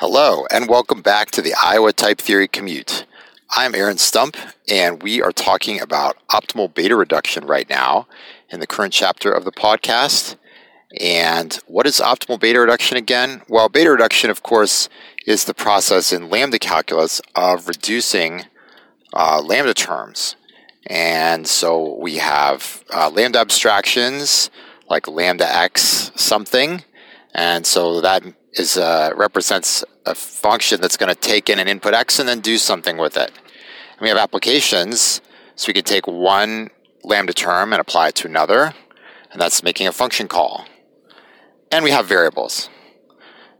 Hello, and welcome back to the Iowa Type Theory Commute. I'm Aaron Stump, and we are talking about optimal beta reduction right now in the current chapter of the podcast. And what is optimal beta reduction again? Well, beta reduction, of course, is the process in lambda calculus of reducing uh, lambda terms. And so we have uh, lambda abstractions like lambda x something. And so that is uh, represents a function that's going to take in an input x and then do something with it. And we have applications, so we can take one lambda term and apply it to another, and that's making a function call. And we have variables.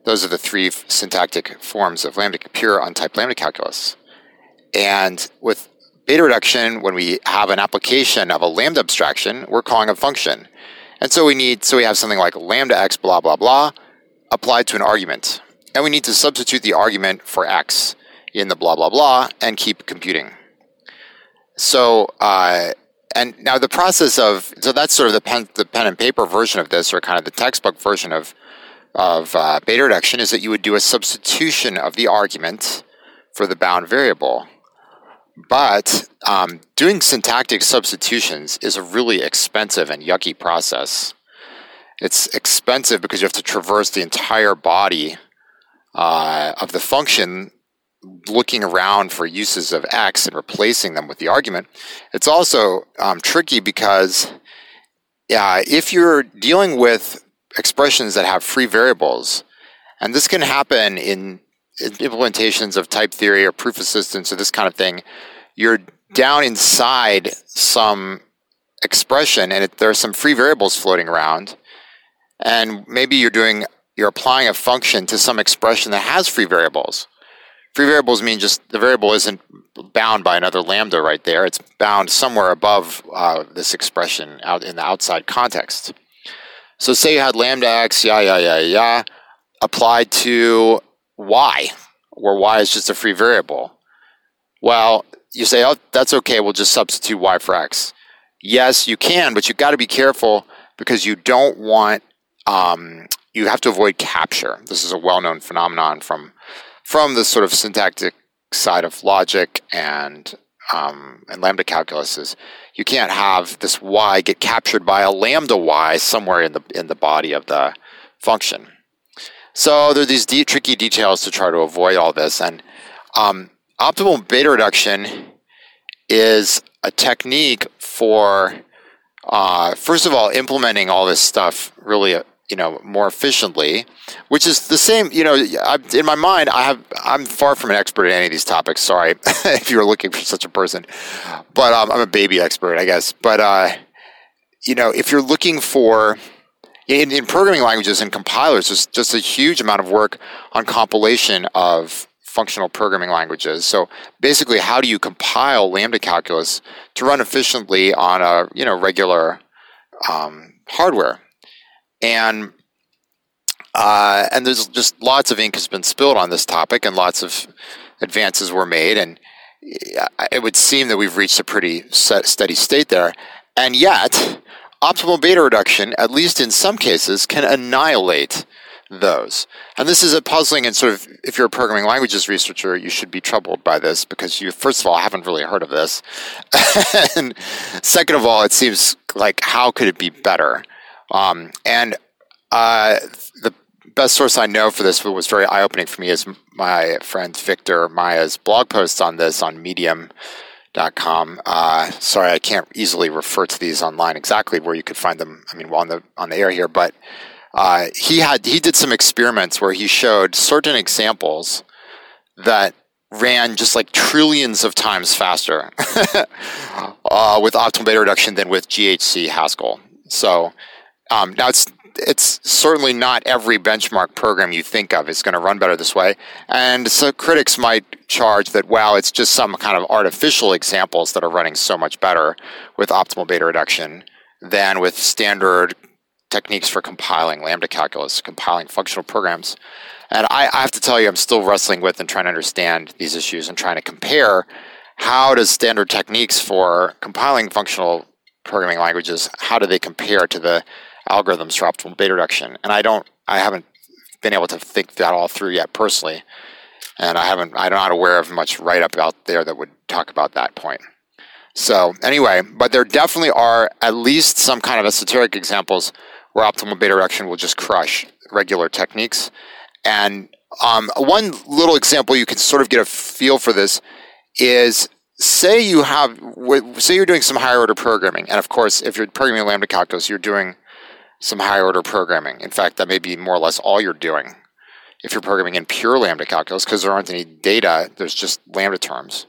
Those are the three syntactic forms of lambda pure untyped lambda calculus. And with beta reduction, when we have an application of a lambda abstraction, we're calling a function. And so we need so we have something like lambda x blah blah blah applied to an argument. And we need to substitute the argument for x in the blah, blah, blah, and keep computing. So, uh, and now the process of, so that's sort of the pen, the pen and paper version of this, or kind of the textbook version of, of uh, beta reduction, is that you would do a substitution of the argument for the bound variable. But um, doing syntactic substitutions is a really expensive and yucky process. It's expensive because you have to traverse the entire body uh, of the function looking around for uses of x and replacing them with the argument. It's also um, tricky because uh, if you're dealing with expressions that have free variables, and this can happen in, in implementations of type theory or proof assistants or this kind of thing, you're down inside some expression and it, there are some free variables floating around and maybe you're doing you're applying a function to some expression that has free variables. Free variables mean just the variable isn't bound by another lambda right there. It's bound somewhere above uh, this expression out in the outside context. So say you had lambda x, yeah, yeah, yeah, yeah, applied to y, where y is just a free variable. Well, you say, oh, that's okay, we'll just substitute y for x. Yes, you can, but you've got to be careful because you don't want um, you have to avoid capture. This is a well-known phenomenon from from the sort of syntactic side of logic and um, and lambda calculus is you can't have this y get captured by a lambda y somewhere in the in the body of the function. So there are these deep, tricky details to try to avoid all this. And um, optimal beta reduction is a technique for uh, first of all implementing all this stuff really you know more efficiently which is the same you know I, in my mind i have i'm far from an expert in any of these topics. Sorry if you're looking for such a person but um, i'm a baby expert i guess. But uh, you know if you're looking for in, in programming languages and compilers there's just a huge amount of work on compilation of functional programming languages so basically how do you compile lambda calculus to run efficiently on a you know regular um, hardware and uh, and there's just lots of ink has been spilled on this topic, and lots of advances were made, and it would seem that we've reached a pretty set, steady state there. And yet, optimal beta reduction, at least in some cases, can annihilate those. And this is a puzzling and sort of, if you're a programming languages researcher, you should be troubled by this because you, first of all, haven't really heard of this. and second of all, it seems like how could it be better? Um, and uh, the best source I know for this was very eye opening for me is my friend Victor Maia's blog posts on this on Medium. Medium.com. Uh, sorry, I can't easily refer to these online exactly where you could find them. I mean, on the on the air here, but uh, he had he did some experiments where he showed certain examples that ran just like trillions of times faster uh, with optimal beta reduction than with GHC Haskell. So um, now it's it's certainly not every benchmark program you think of is going to run better this way. And so critics might charge that, wow, it's just some kind of artificial examples that are running so much better with optimal beta reduction than with standard techniques for compiling lambda calculus, compiling functional programs. And I, I have to tell you, I'm still wrestling with and trying to understand these issues and trying to compare how does standard techniques for compiling functional programming languages, how do they compare to the algorithms for optimal beta reduction. And I don't, I haven't been able to think that all through yet personally, and I haven't. I'm not aware of much write up out there that would talk about that point. So anyway, but there definitely are at least some kind of esoteric examples where optimal beta reduction will just crush regular techniques. And um, one little example you can sort of get a feel for this is say you have say you're doing some higher order programming, and of course, if you're programming lambda calculus, you're doing some higher order programming. In fact, that may be more or less all you're doing. If you're programming in pure lambda calculus, because there aren't any data, there's just lambda terms.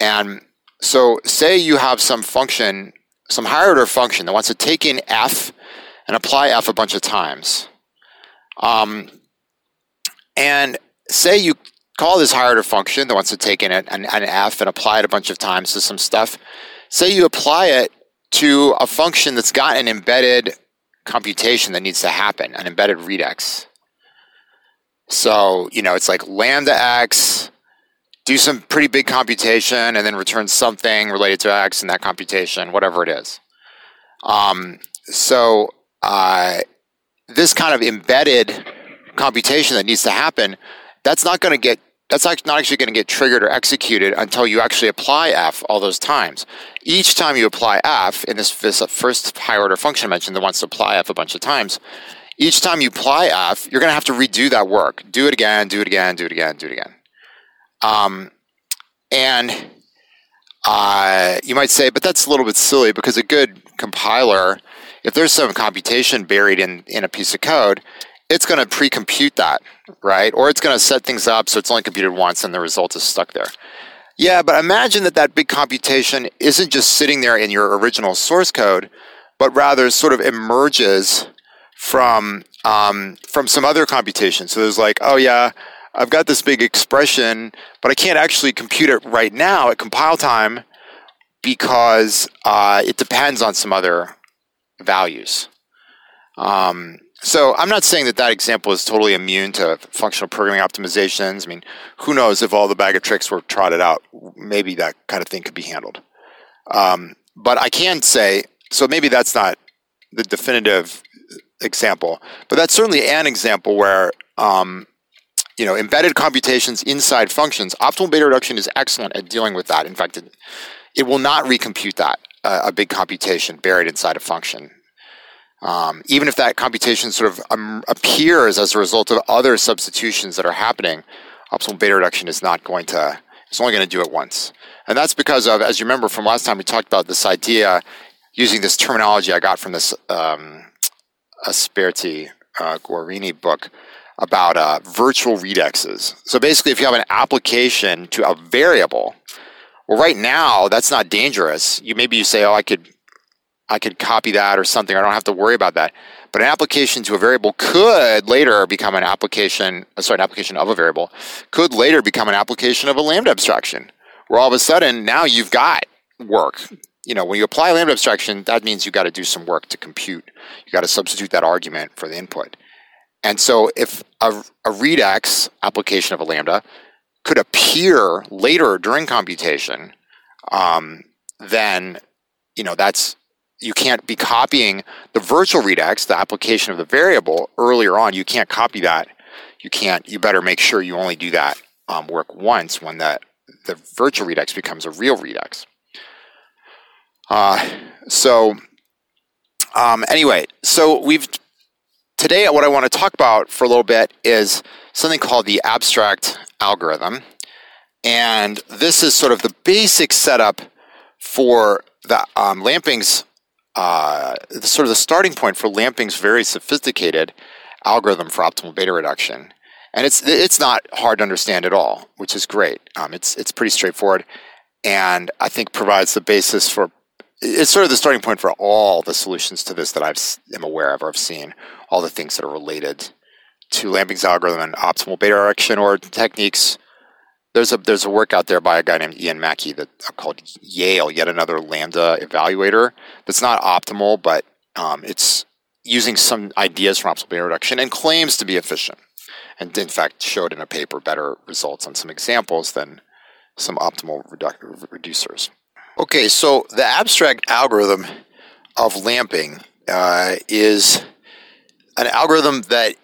And so, say you have some function, some higher order function that wants to take in f and apply f a bunch of times. Um, and say you call this higher order function that wants to take in an, an, an f and apply it a bunch of times to some stuff. Say you apply it to a function that's got an embedded computation that needs to happen, an embedded redex. So, you know, it's like lambda x, do some pretty big computation, and then return something related to x in that computation, whatever it is. Um, so, uh, this kind of embedded computation that needs to happen, that's not going to get that's not actually going to get triggered or executed until you actually apply f all those times. Each time you apply f in this, this first higher order function I mentioned that wants to apply f a bunch of times, each time you apply f, you're going to have to redo that work. Do it again, do it again, do it again, do it again. Um, and uh, you might say, but that's a little bit silly because a good compiler, if there's some computation buried in, in a piece of code, it's going to pre-compute that, right? Or it's going to set things up so it's only computed once and the result is stuck there. Yeah, but imagine that that big computation isn't just sitting there in your original source code, but rather sort of emerges from um, from some other computation. So there's like, oh yeah, I've got this big expression, but I can't actually compute it right now at compile time because uh, it depends on some other values. Um, so I'm not saying that that example is totally immune to functional programming optimizations. I mean, who knows if all the bag of tricks were trotted out, maybe that kind of thing could be handled. Um, but I can say, so maybe that's not the definitive example, but that's certainly an example where, um, you know, embedded computations inside functions, optimal beta reduction is excellent at dealing with that. In fact, it, it will not recompute that, uh, a big computation buried inside a function. Um, even if that computation sort of um, appears as a result of other substitutions that are happening, optimal beta reduction is not going to, it's only going to do it once. And that's because of, as you remember from last time, we talked about this idea using this terminology I got from this um, Asperti uh, Guerrini book about uh, virtual redexes. So basically, if you have an application to a variable, well, right now that's not dangerous. You maybe you say, oh, I could I could copy that or something. I don't have to worry about that. But an application to a variable could later become an application, uh, sorry, an application of a variable, could later become an application of a lambda abstraction, where all of a sudden now you've got work. You know, when you apply lambda abstraction, that means you've got to do some work to compute. You've got to substitute that argument for the input. And so if a, a application of a lambda could appear later during computation, um, then you know that's you can't be copying the virtual redex, the application of the variable earlier on. You can't copy that. You can't. You better make sure you only do that um, work once when that the virtual redex becomes a real redex. Uh, so um, anyway, so we've today what I want to talk about for a little bit is something called the abstract algorithm, and this is sort of the basic setup for the um, Lamping's uh, sort of the starting point for Lamping's very sophisticated algorithm for optimal beta reduction. And it's it's not hard to understand at all, which is great. Um, it's it's pretty straightforward, and I think provides the basis for. It's sort of the starting point for all the solutions to this that I've am aware of or I've seen. All the things that are related to Lamping's algorithm and optimal beta reduction or techniques there's a there's a work out there by a guy named Ian Mackie that called Yale, yet another Lambda evaluator. That's not optimal, but um, it's using some ideas from optimal beta reduction and claims to be efficient. And in fact, showed in a paper better results on some examples than some optimal redu- reducers. Okay, so the abstract algorithm of lamping uh, is an algorithm that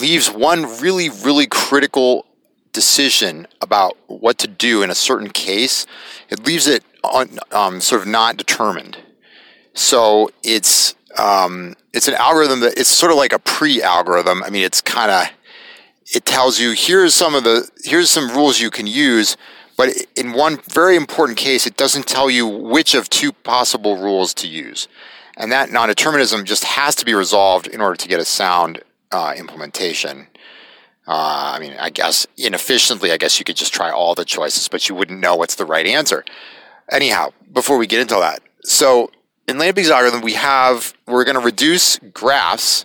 leaves one really, really critical decision about what to do in a certain case. It leaves it um, sort of not determined. So it's um, it's an algorithm that it's sort of like a pre-algorithm. I mean, it's kind of it tells you here's some of the here's some rules you can use, but in one very important case, it doesn't tell you which of two possible rules to use, and that non-determinism just has to be resolved in order to get a sound uh, implementation. Uh, I mean, I guess inefficiently, I guess you could just try all the choices, but you wouldn't know what's the right answer. Anyhow, before we get into that, so in Lamping's algorithm, we have we're going to reduce graphs,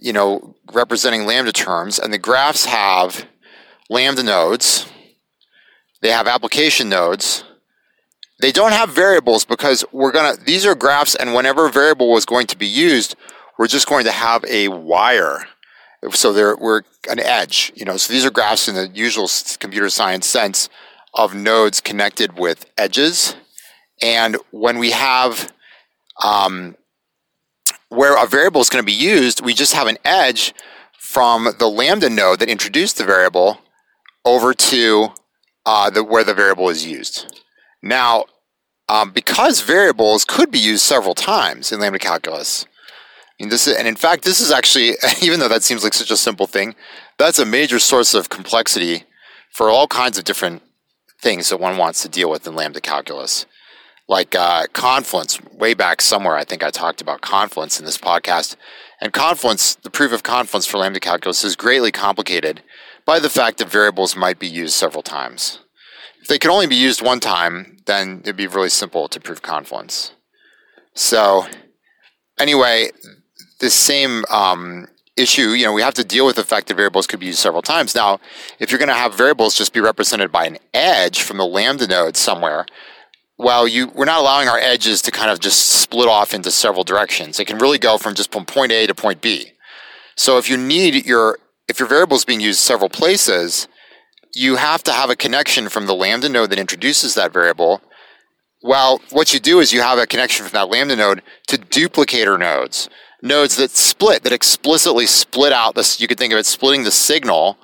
you know, representing lambda terms, and the graphs have lambda nodes. They have application nodes. They don't have variables because we're gonna. These are graphs, and whenever a variable was going to be used, we're just going to have a wire. So there, we're an edge. You know, so these are graphs in the usual computer science sense of nodes connected with edges. And when we have um, where a variable is going to be used, we just have an edge from the lambda node that introduced the variable over to uh, the, where the variable is used. Now, um, because variables could be used several times in lambda calculus, Mean, this is, and in fact, this is actually, even though that seems like such a simple thing, that's a major source of complexity for all kinds of different things that one wants to deal with in lambda calculus. Like uh, confluence way back somewhere i think i talked about confluence in this podcast. And confluence the proof of confluence for lambda calculus is greatly complicated by the fact that variables might be used several times. If they could only be used one time then it'd be really simple to prove confluence. So anyway this same um, issue you know we have to deal with the fact that variables could be used several times now if you're going to have variables just be represented by an edge from the lambda node somewhere well, you we're not allowing our edges to kind of just split off into several directions. It can really go from just from point A to point B. So if you need your if your variable is being used several places, you have to have a connection from the lambda node that introduces that variable. Well, what you do is you have a connection from that lambda node to duplicator nodes, nodes that split, that explicitly split out this. You could think of it splitting the signal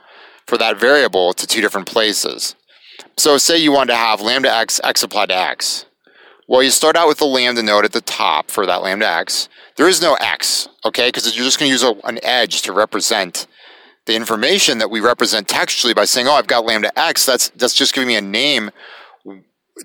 for that variable to two different places. So say you want to have lambda x, x applied to x. Well, you start out with the lambda node at the top for that lambda x. There is no x, okay, because you're just going to use a, an edge to represent the information that we represent textually by saying, oh, I've got lambda x. That's, that's just giving me a name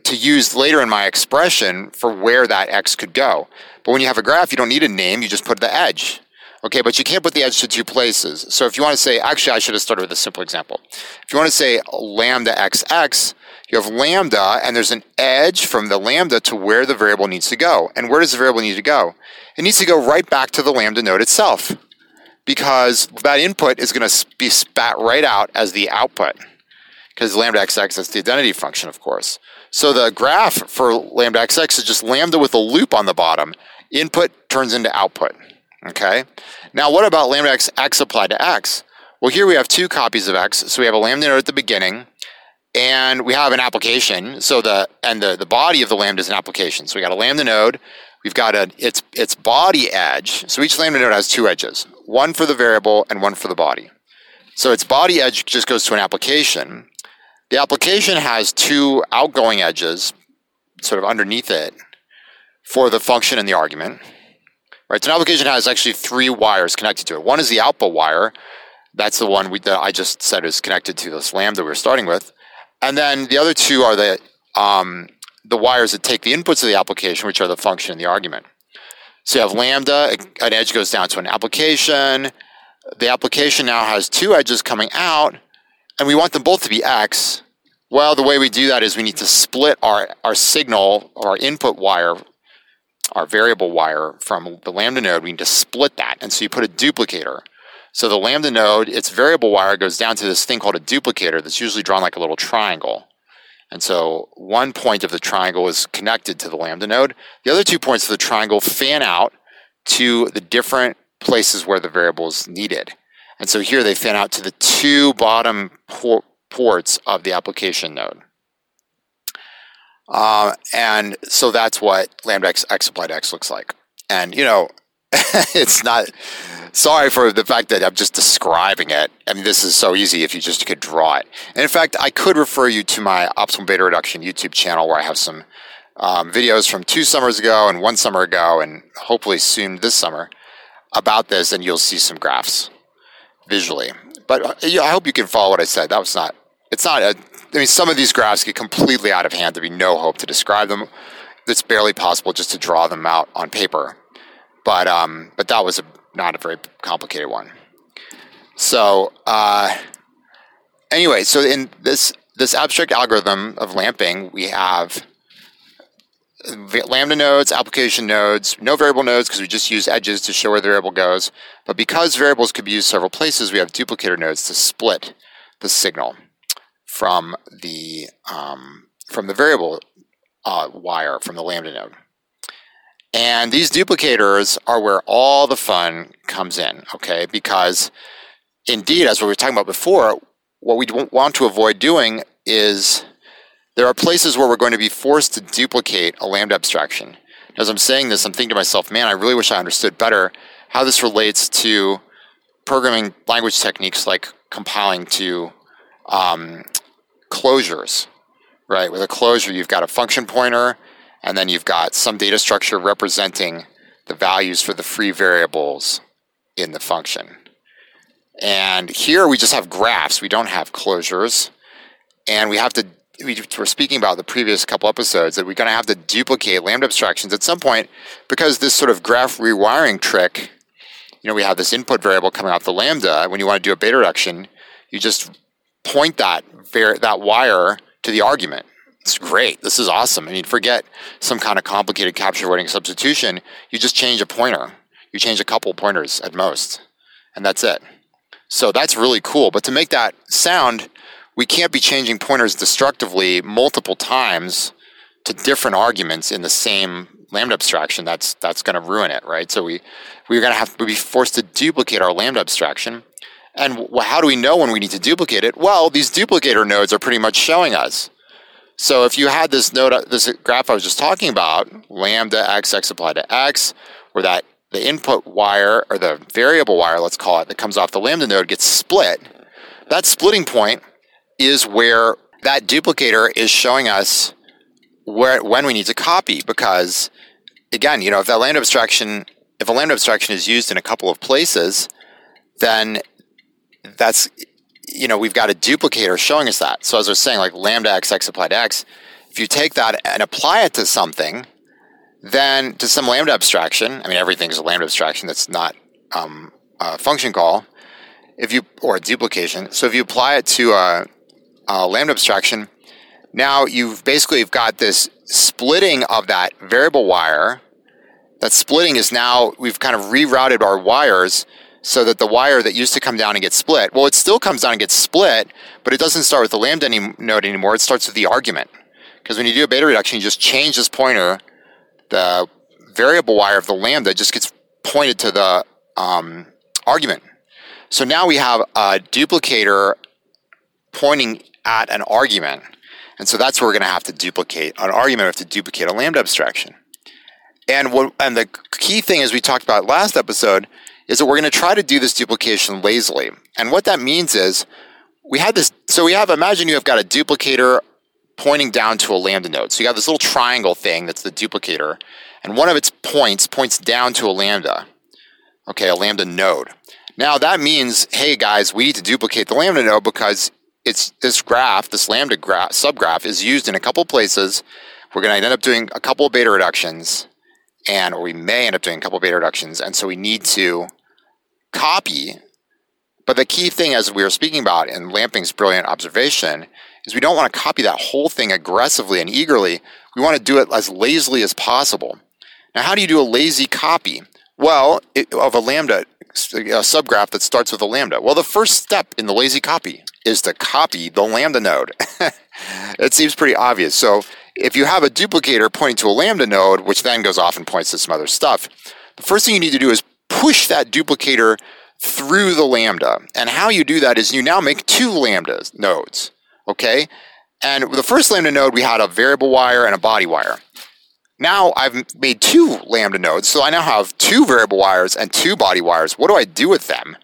to use later in my expression for where that x could go. But when you have a graph, you don't need a name, you just put the edge. Okay, but you can't put the edge to two places. So if you want to say, actually, I should have started with a simple example. If you want to say lambda xx, you have lambda, and there's an edge from the lambda to where the variable needs to go. And where does the variable need to go? It needs to go right back to the lambda node itself, because that input is going to be spat right out as the output, because lambda xx is the identity function, of course. So the graph for lambda xx is just lambda with a loop on the bottom. Input turns into output. Okay. Now, what about lambda x, x applied to x? Well, here we have two copies of x. So we have a lambda node at the beginning, and we have an application. So the and the, the body of the lambda is an application. So we got a lambda node. We've got a its its body edge. So each lambda node has two edges, one for the variable and one for the body. So its body edge just goes to an application. The application has two outgoing edges, sort of underneath it, for the function and the argument. Right, so an application has actually three wires connected to it. One is the output wire. That's the one we, that I just said is connected to this lambda we are starting with. And then the other two are the, um, the wires that take the inputs of the application, which are the function and the argument. So you have lambda, an edge goes down to an application. The application now has two edges coming out, and we want them both to be x. Well, the way we do that is we need to split our, our signal, our input wire our variable wire from the Lambda node, we need to split that. And so you put a duplicator. So the Lambda node, its variable wire goes down to this thing called a duplicator that's usually drawn like a little triangle. And so one point of the triangle is connected to the Lambda node. The other two points of the triangle fan out to the different places where the variable is needed. And so here they fan out to the two bottom por- ports of the application node. Uh, and so that's what lambda x, x applied x looks like. And, you know, it's not. Sorry for the fact that I'm just describing it. I mean, this is so easy if you just could draw it. And in fact, I could refer you to my Optimal Beta Reduction YouTube channel where I have some um, videos from two summers ago and one summer ago, and hopefully soon this summer about this, and you'll see some graphs visually. But uh, I hope you can follow what I said. That was not. It's not. A, I mean, some of these graphs get completely out of hand. There'd be no hope to describe them. It's barely possible just to draw them out on paper. But um, but that was a, not a very complicated one. So uh, anyway, so in this this abstract algorithm of lamping, we have lambda nodes, application nodes, no variable nodes because we just use edges to show where the variable goes. But because variables could be used several places, we have duplicator nodes to split the signal from the um, from the variable uh, wire from the lambda node. And these duplicators are where all the fun comes in, okay? Because indeed, as we were talking about before, what we want to avoid doing is there are places where we're going to be forced to duplicate a lambda abstraction. As I'm saying this, I'm thinking to myself, man, I really wish I understood better how this relates to programming language techniques like compiling to um, closures, right? With a closure, you've got a function pointer, and then you've got some data structure representing the values for the free variables in the function. And here we just have graphs, we don't have closures, and we have to we were speaking about the previous couple episodes that we're going to have to duplicate lambda abstractions at some point because this sort of graph rewiring trick, you know, we have this input variable coming off the lambda. When you want to do a beta reduction, you just point that that wire to the argument. It's great. This is awesome. I mean, forget some kind of complicated capture avoiding substitution. You just change a pointer. You change a couple pointers at most, and that's it. So that's really cool. But to make that sound we can't be changing pointers destructively multiple times to different arguments in the same lambda abstraction. That's that's going to ruin it, right? So we we're going to have to be forced to duplicate our lambda abstraction. And how do we know when we need to duplicate it? Well, these duplicator nodes are pretty much showing us. So if you had this node, uh, this graph I was just talking about, lambda x x applied to x, where that the input wire or the variable wire, let's call it, that comes off the lambda node gets split. That splitting point is where that duplicator is showing us where when we need to copy because again, you know, if that lambda abstraction if a lambda abstraction is used in a couple of places, then that's you know, we've got a duplicator showing us that. So as I was saying, like lambda x x applied to x, if you take that and apply it to something, then to some lambda abstraction, I mean everything is a lambda abstraction that's not um, a function call, if you or a duplication. So if you apply it to a uh, lambda abstraction, now you've basically got this splitting of that variable wire. That splitting is now, we've kind of rerouted our wires so that the wire that used to come down and get split, well, it still comes down and gets split, but it doesn't start with the lambda any, node anymore. It starts with the argument. Because when you do a beta reduction, you just change this pointer. The variable wire of the lambda just gets pointed to the um, argument. So now we have a duplicator pointing at an argument. And so that's where we're going to have to duplicate an argument. We have to duplicate a lambda abstraction. And what and the key thing, as we talked about last episode, is that we're going to try to do this duplication lazily. And what that means is we had this. So we have imagine you have got a duplicator pointing down to a lambda node. So you have this little triangle thing that's the duplicator, and one of its points points down to a lambda. Okay, a lambda node. Now that means, hey guys, we need to duplicate the lambda node because it's this graph, this lambda graph, subgraph, is used in a couple places. We're going to end up doing a couple beta reductions, and or we may end up doing a couple beta reductions, and so we need to copy. But the key thing, as we were speaking about in Lamping's brilliant observation, is we don't want to copy that whole thing aggressively and eagerly. We want to do it as lazily as possible. Now, how do you do a lazy copy? Well, it, of a lambda, a subgraph that starts with a lambda. Well, the first step in the lazy copy is to copy the lambda node. it seems pretty obvious. So if you have a duplicator pointing to a lambda node, which then goes off and points to some other stuff, the first thing you need to do is push that duplicator through the lambda. And how you do that is you now make two lambda nodes, okay? And the first lambda node, we had a variable wire and a body wire. now I've made two lambda nodes, so I now have two variable wires and two body wires. What do I do with them?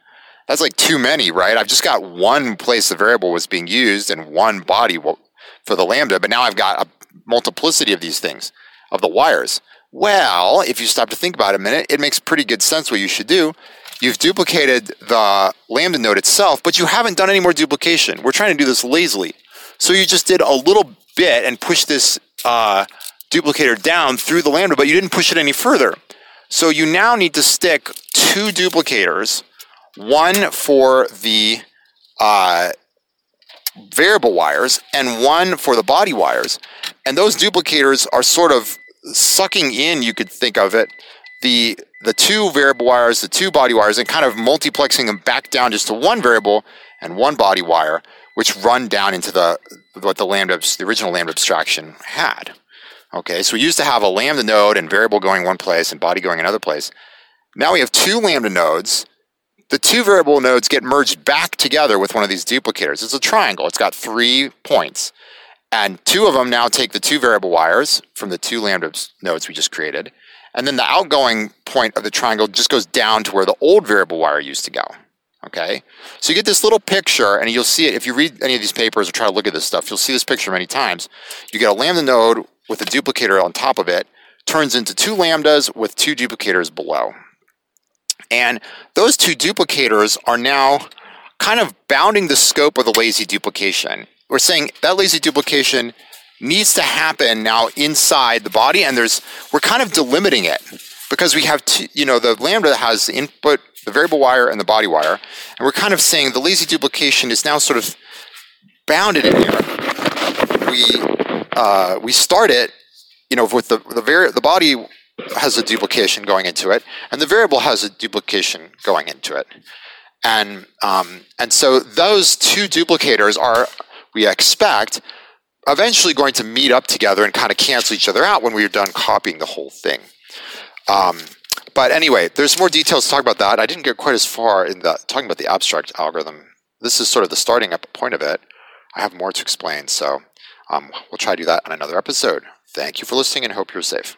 That's like too many, right? I've just got one place the variable was being used and one body for the lambda, but now I've got a multiplicity of these things, of the wires. Well, if you stop to think about it a minute, it makes pretty good sense what you should do. You've duplicated the lambda node itself, but you haven't done any more duplication. We're trying to do this lazily. So you just did a little bit and pushed this uh, duplicator down through the lambda, but you didn't push it any further. So you now need to stick two duplicators, one for the uh, variable wires and one for the body wires. And those duplicators are sort of sucking in, you could think of it, the the two variable wires, the two body wires, and kind of multiplexing them back down just to one variable and one body wire, which run down into the what the lambda, the original lambda abstraction had. Okay, so we used to have a lambda node and variable going one place and body going another place. Now we have two lambda nodes. The two variable nodes get merged back together with one of these duplicators. It's a triangle. It's got three points. And two of them now take the two variable wires from the two lambda nodes we just created. And then the outgoing point of the triangle just goes down to where the old variable wire used to go. Okay? So you get this little picture, and you'll see it if you read any of these papers or try to look at this stuff, you'll see this picture many times. You get a lambda node with a duplicator on top of it, turns into two lambdas with two duplicators below. And those two duplicators are now kind of bounding the scope of the lazy duplication. We're saying that lazy duplication needs to happen now inside the body, and there's we're kind of delimiting it because we have two, you know the lambda has the input, the variable wire, and the body wire, and we're kind of saying the lazy duplication is now sort of bounded in here. We uh, we start it, you know, with the the vari- the body has a duplication going into it, and the variable has a duplication going into it, and um, and so those two duplicators are we expect eventually going to meet up together and kind of cancel each other out when we are done copying the whole thing. Um, but anyway, there's more details to talk about that. I didn't get quite as far in the talking about the abstract algorithm. This is sort of the starting up point of it. I have more to explain, so um, we'll try to do that on another episode. Thank you for listening and hope you're safe.